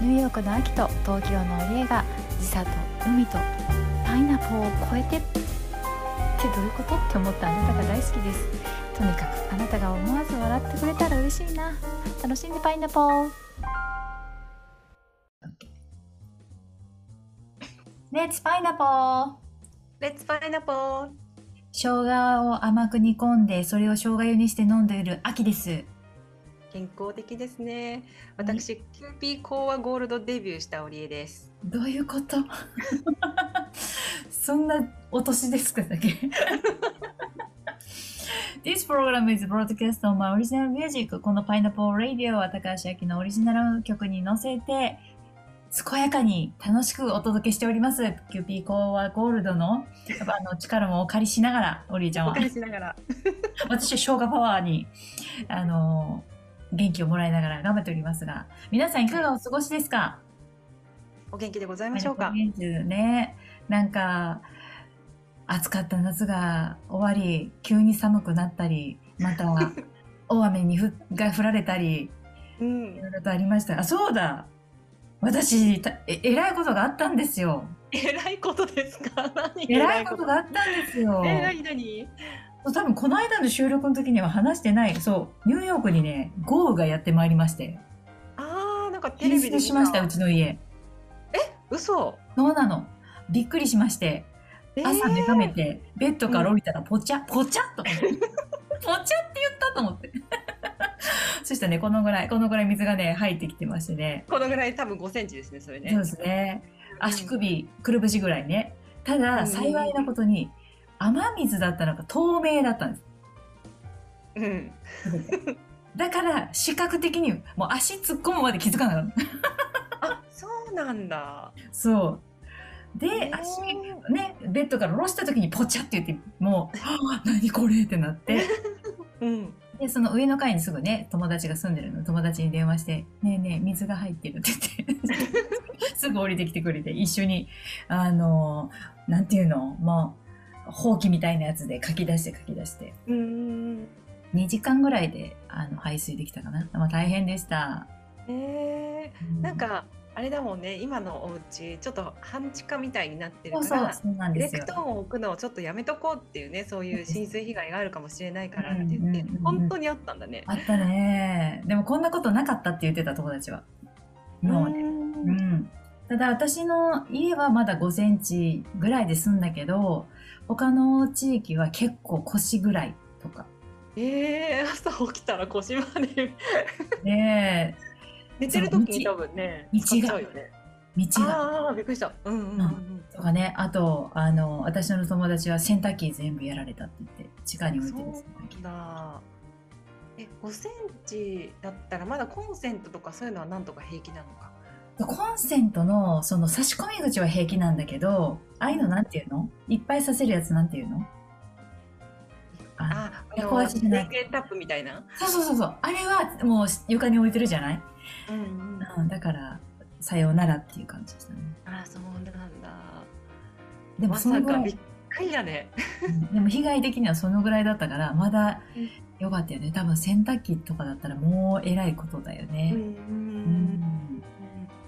ニューヨークの秋と東京の家が時差と海とパイナポーを超えてってどういうこと？って思ったあなたが大好きです。とにかくあなたが思わず笑ってくれたら嬉しいな。楽しんでパイナポー。レッツパイナポーレッツパイナポー生姜を甘く煮込んでそれを生姜湯にして飲んでいる秋です健康的ですね私、キューピーコーアゴールドデビューした織江ですどういうこと？そんなお年ですかだけ？This program is broadcast on my original music このパイナポーラディオは高橋明のオリジナル曲に乗せて健やかに楽しくお届けしております。キューピーコアゴールドのやっぱあの力もお借りしながら、オリーちゃんは。お借りしながら。私は生姜パワーに、あの、元気をもらいながら頑張っておりますが、皆さんいかがお過ごしですか？お元気でございましょうか？ね。なんか、暑かった夏が終わり、急に寒くなったり、また 大雨にふが降られたり、うん、いろいろとありましたあ、そうだ私え、えらいことがあったんですよ。えらいことですか？何？えらいことがあったんですよ。え、多分この間の収録の時には話してない。そう、ニューヨークにね、豪雨がやってまいりまして。ああ、なんかテレビでしました、うちの家。え、嘘そうなの。びっくりしまして。朝目覚めて、ベッドから降りたら、ぽちゃ、ぽちゃっと。ぽちゃって言ったと思って。そしたらね、このぐらい、このぐらい水がね、入ってきてましてね。このぐらい多分5センチですね、それね。そうですね。足首、くるぶしぐらいね。ただ、幸いなことに、雨水だったのか透明だったんです。うん。だから、視覚的に、もう足突っ込むまで気づかなかった。あ、そうなんだ。そう。で、足、ね、ベッドから下ろした時にポチャって言って、もう、はあ、何これってなって。うん。で、その上の階にすぐね、友達が住んでるの、友達に電話して、ねえねえ、水が入ってるって言って、すぐ降りてきてくれて、一緒に、あの、なんていうの、もう、ほうきみたいなやつで書き出して書き出して。うん。2時間ぐらいで、あの、排水できたかな。まあ、大変でした。ええー。うん、なんか、あれだもんね。今のお家ちょっと半地下みたいになってるからそうディレクトーンを置くのをちょっとやめとこうっていうねそういう浸水被害があるかもしれないからって言って、本当にあったんだね。あったね。でもこんなことなかったって言ってた友達は。今まで。うん。ただ私の家はまだ5センチぐらいで済んだけど他の地域は結構腰ぐらいとかええー、朝起きたら腰までねえ寝てる時に多分ね、道が、ね、道が。ああ、びっくりした。うんうんうん。とかね、あと、あの、私の友達は洗濯機全部やられたって言って、地下に置いてる洗濯機。だ。え、5センチだったらまだコンセントとかそういうのはなんとか平気なのか？コンセントのその差し込み口は平気なんだけど、ああいうのなんていうの？いっぱいさせるやつなんていうの？あ、あ、壊しじゃない。タップみたいな？そうそうそうそう。あれはもう床に置いてるじゃない？うんうん、だからさようならっていう感じでしたね。あそうなんだ。でもそのぐらい、びっくりだね。でも被害的にはそのぐらいだったからまだよかったよね。多分洗濯機とかだったらもうえらいことだよね。うん、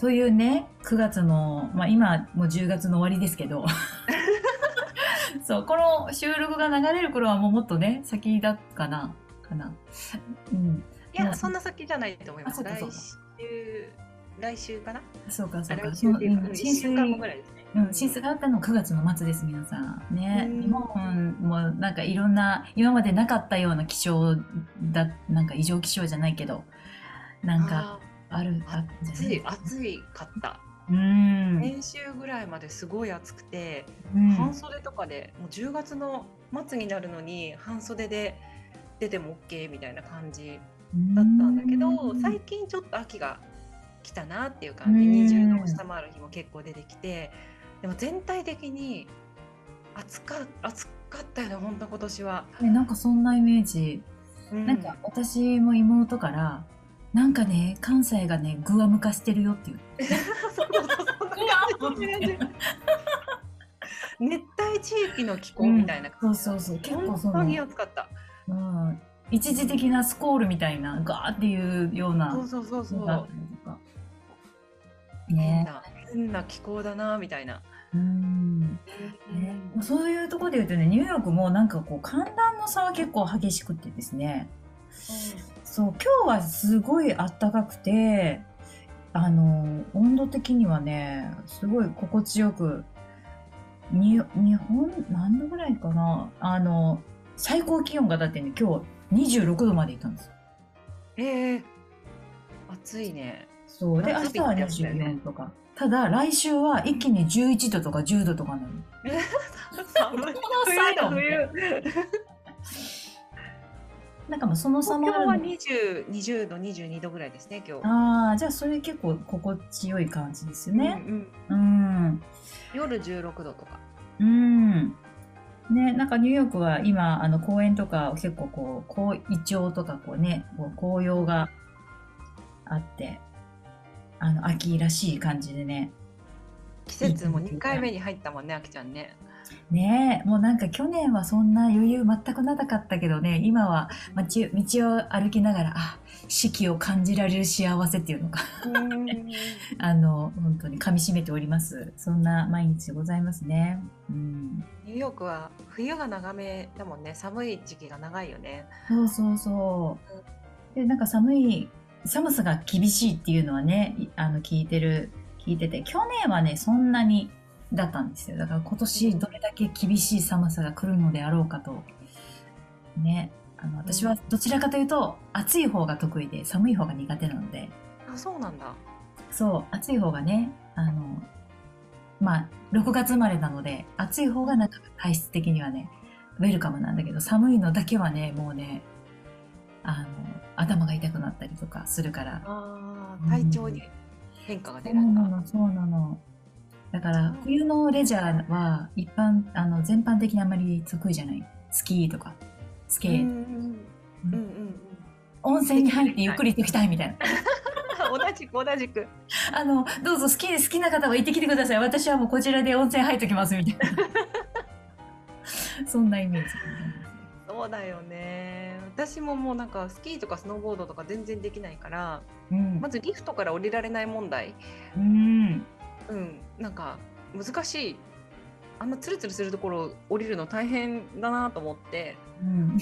というね9月の、まあ、今もう10月の終わりですけど そうこの収録が流れる頃はもうもっとね先だかなかな。うんいや、そんな先じゃないと思います。来週、来週かな？そうか、そうか。来週っていうか、1週間後ぐらいですね。うん、進出があったの9月の末です、皆さん。ね。日本もなんかいろんな、今までなかったような気象だ、なんか異常気象じゃないけど、なんかある、あ暑い、暑いかった。うん、先週ぐらいまですごい暑くて、うん、半袖とかでもう10月の末になるのに半袖で出ても OK みたいな感じだったんだけど最近ちょっと秋が来たなっていう感じ。20度を下回る日も結構出てきてでも全体的に暑か暑かったよね本当今年は。なんかそんなイメージ、うん、なんか私も妹からなんかね関西がねグアム化してるよって言って。熱帯地域の気候みたいな感じ、うん、そうそうそう。結構そ本当に暑かった。うん。一時的なスコールみたいなガーっていうようなそうそうそうそう。ね、変な気候だなみたいな。うん。ね、そういうところで言うとねニューヨークもなんかこう寒暖の差は結構激しくてですね、うん、そう今日はすごい暖かくてあの温度的にはねすごい心地よくに日本何度ぐらいかなあの最高気温がだってね今日26度までいったんですえー、暑いね。そうで明日は24とか。ただ来週は一気に11度とか10度とかなの。寒い。冬なんかもうその差も今日は20、20度、22度ぐらいですね、今日。ああ、じゃあそれ結構心地よい感じですよね。うん、うん、うん。夜16度とか。うん。ね、なんかニューヨークは今、あの公園とか結構こう、こうイチョウとかこうね、こう紅葉があって、あの秋らしい感じでね季節も2回目に入ったもんねあきちゃんねねえもうなんか去年はそんな余裕全くなかったけどね今は道道を歩きながらあ四季を感じられる幸せっていうのか あの本当に噛みしめております。そんな毎日でございますね、うん、ニューヨークは冬が長めだもんね。寒い時期が長いよね。そうそうそう、でなんか寒い寒さが厳しいっていうのはね、あの、聞いてる、聞いてて、去年はね、そんなにだったんですよ。だから今年どれだけ厳しい寒さが来るのであろうかと。ね。あの、私はどちらかというと、暑い方が得意で、寒い方が苦手なので。あ、そうなんだ。そう、暑い方がね、あの、まあ、6月生まれなので、暑い方がなんか体質的にはね、ウェルカムなんだけど、寒いのだけはね、もうね、あの、頭が痛くなったりとかするから。あ体調に変化が出るんだ、そうなの、そうなの。だから冬のレジャーは一般あの全般的にあまり得意じゃない。スキーとか。スケート、うんうんうん、温泉に入ってゆっくり行きたいみたいな。同じく同じく。あのどうぞ好き好きな方は行ってきてください。私はもうこちらで温泉入っときますみたいな。そんなイメージ。そうだよね。私ももうなんかスキーとかスノーボードとか全然できないから、うん、まずリフトから降りられない問題、うん、うん、なんか難しいあんなツルツルするところ降りるの大変だなと思って。うん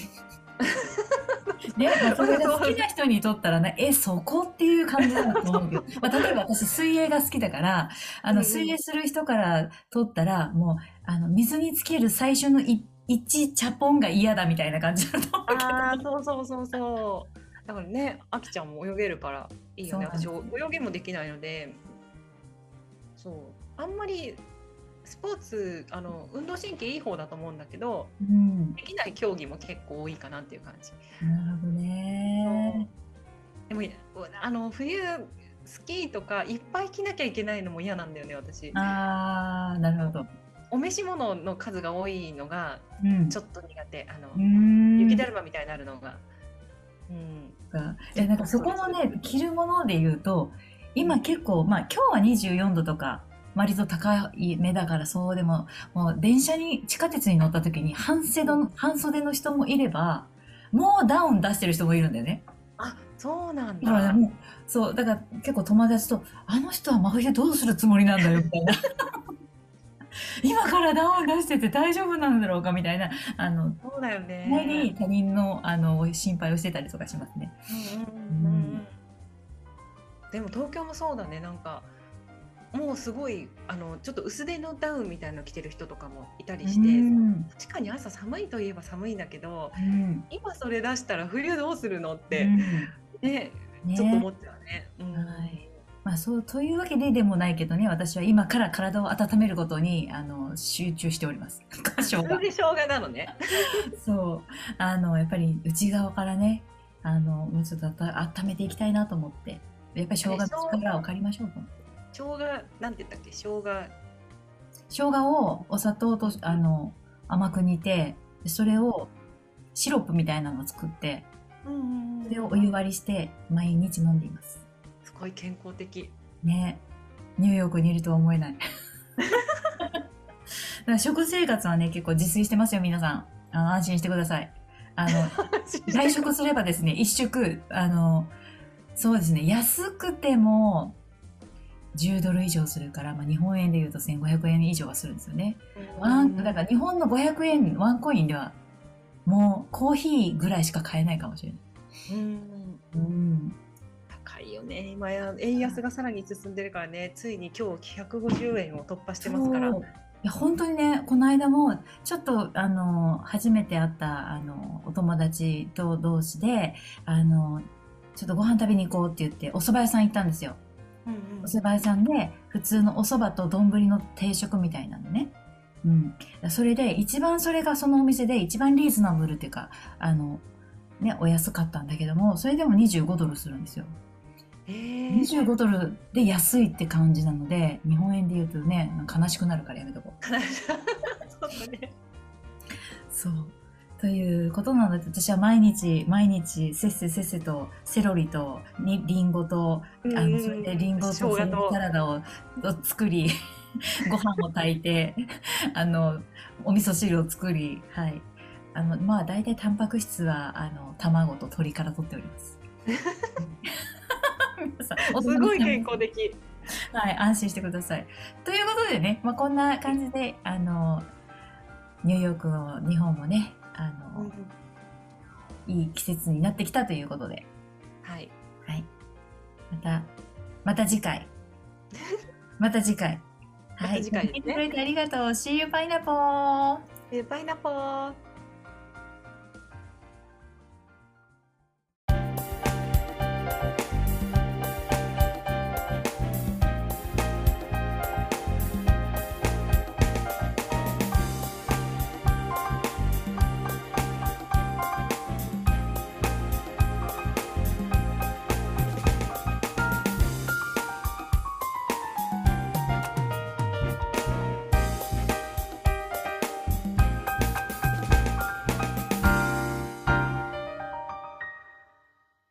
ね、まあ、それが好きな人にとったらね、え、そこっていう感じだと思うけど、まあ、例えば私水泳が好きだから、あの、水泳する人からとったら、もう、あの、水につける最初の一一チャポンが嫌だみたいな感じだと思うけど。ああ、そうそうそうそう。だからね、あきちゃんも泳げるからいいよね。私泳ぎもできないので、そうあんまりスポーツあの運動神経いい方だと思うんだけど、うん、できない競技も結構多いかなっていう感じ。なるほどね。でもあの冬スキーとかいっぱい着なきゃいけないのも嫌なんだよね私。ああなるほど。お召し物の数が多いのがちょっと苦手、うん、あの雪だるまみたいになるのが。うん、いやなんかそこのね着るもので言うと今結構まあ今日は24度とか割と高い目だからそうでももう電車に地下鉄に乗った時に半袖の半袖の人もいればもうダウン出してる人もいるんだよね。あそうなんだ。だからもうそうだから結構友達とあの人は真冬どうするつもりなんだよみたいな。今からダウン出してて大丈夫なんだろうかみたいなあのそうだよねに他人のあの心配をしてたりとかしますね。うんうんうんうん、でも東京もそうだね。なんかもうすごいあのちょっと薄手のダウンみたいなの着てる人とかもいたりして、うん、確かに朝寒いといえば寒いんだけど、うん、今それ出したら冬どうするのって、うん、ね、ね、ちょっと思っちゃうね。はい。まあ、そうというわけででもないけどね私は今から体を温めることにあの集中しております。それで生姜なのね。そう。あのやっぱり内側からねあのもうちょっと温めていきたいなと思ってやっぱり生姜の力を借りましょうと。生姜なんて言ったっけ？生姜。生姜をお砂糖とあの甘く煮てそれをシロップみたいなのを作って、それをお湯割りして毎日飲んでいます。すごい健康的。ね。ニューヨークにいるとは思えない。だから食生活はね結構自炊してますよ皆さん。あの安心してください。あの 外食すればですね一食あのそうですね。安くても10ドル以上するから、まあ、日本円でいうと1500円以上はするんですよね。ワンだから日本の500円ワンコインではもうコーヒーぐらいしか買えないかもしれない。うん。うん。高いよね。今や円安がさらに進んでるからね。ついに今日150円を突破してますから。いや本当にねこの間もちょっとあの初めて会ったあのお友達と同士であのちょっとご飯食べに行こうって言ってお蕎麦屋さん行ったんですよ。うんうん、お蕎麦屋さんで普通のお蕎麦と丼の定食みたいなのね。うん、それで一番それがそのお店で一番リーズナブルっていうかあの、ね、お安かったんだけどもそれでも25ドルするんですよ。えー、25ドルで安いって感じなので日本円で言うとね悲しくなるからやめとこう。そうねそうということなので私は毎日毎日せっせせっせとセロリとにリンゴとあのそれでリンゴとサラダを作り ご飯を炊いて あのお味噌汁を作りはいあのまあ大体タンパク質はあの卵と鶏から取っております。すごい健康的。はい、安心してください。ということでね、まあ、こんな感じで、あの、ニューヨークも日本もね、あの、うん、いい季節になってきたということで。はい。はい。また、また次回。また次回。はい。また次回、ね、聞いてくれてありがとう。See you, パイナポー。パイナポー。